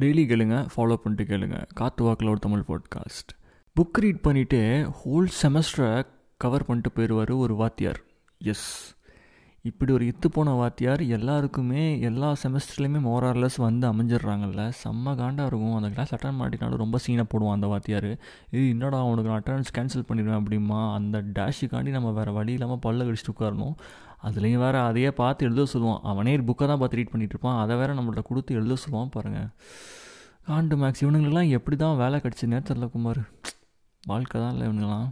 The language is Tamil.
டெய்லி கேளுங்க ஃபாலோ பண்ணிட்டு கேளுங்க. காத்து வாக்கில் ஒரு தமிழ் பாட்காஸ்ட் புக் ரீட் பண்ணிவிட்டு ஹோல் செமஸ்டரை கவர் பண்ணிட்டு போயிடுவார் ஒரு வாத்தியார். எஸ் இப்படி ஒரு இத்து போன வாத்தியார் எல்லாருக்குமே எல்லா செமஸ்டர்லேயுமே மோரார்லஸ் வந்து அமைஞ்சிடுறாங்கல்ல. செம்ம காண்டாக இருக்கும். அந்த கிளாஸ் அட்டன் மாட்டினாலும் ரொம்ப சீனை போடுவான் அந்த வாத்தியார். இது என்னடா அவனுக்கு நான் அட்டண்டன்ஸ் கேன்சல் பண்ணிடுவேன் அப்படிமா? அந்த டேஷுக்காண்டி நம்ம வேறு வழி இல்லாமல் பல்ல கடிச்சிட்டு உட்காரணும். அதுலேயும் வேறு அதையே பார்த்து எழுத சொல்லுவான். அவனே புக்கை தான் பார்த்து ரீட் பண்ணிகிட்டு இருப்பான். அதை வேறு நம்மள்ட்ட கொடுத்து எழுத சொல்லுவான் பாருங்கள் காண்டு மேக்ஸ். இவனுங்களெல்லாம் எப்படி தான் வேலை கிடச்சி நேரத்தில் குமார். வாழ்க்கை தான் இல்லை இவனுங்களாம்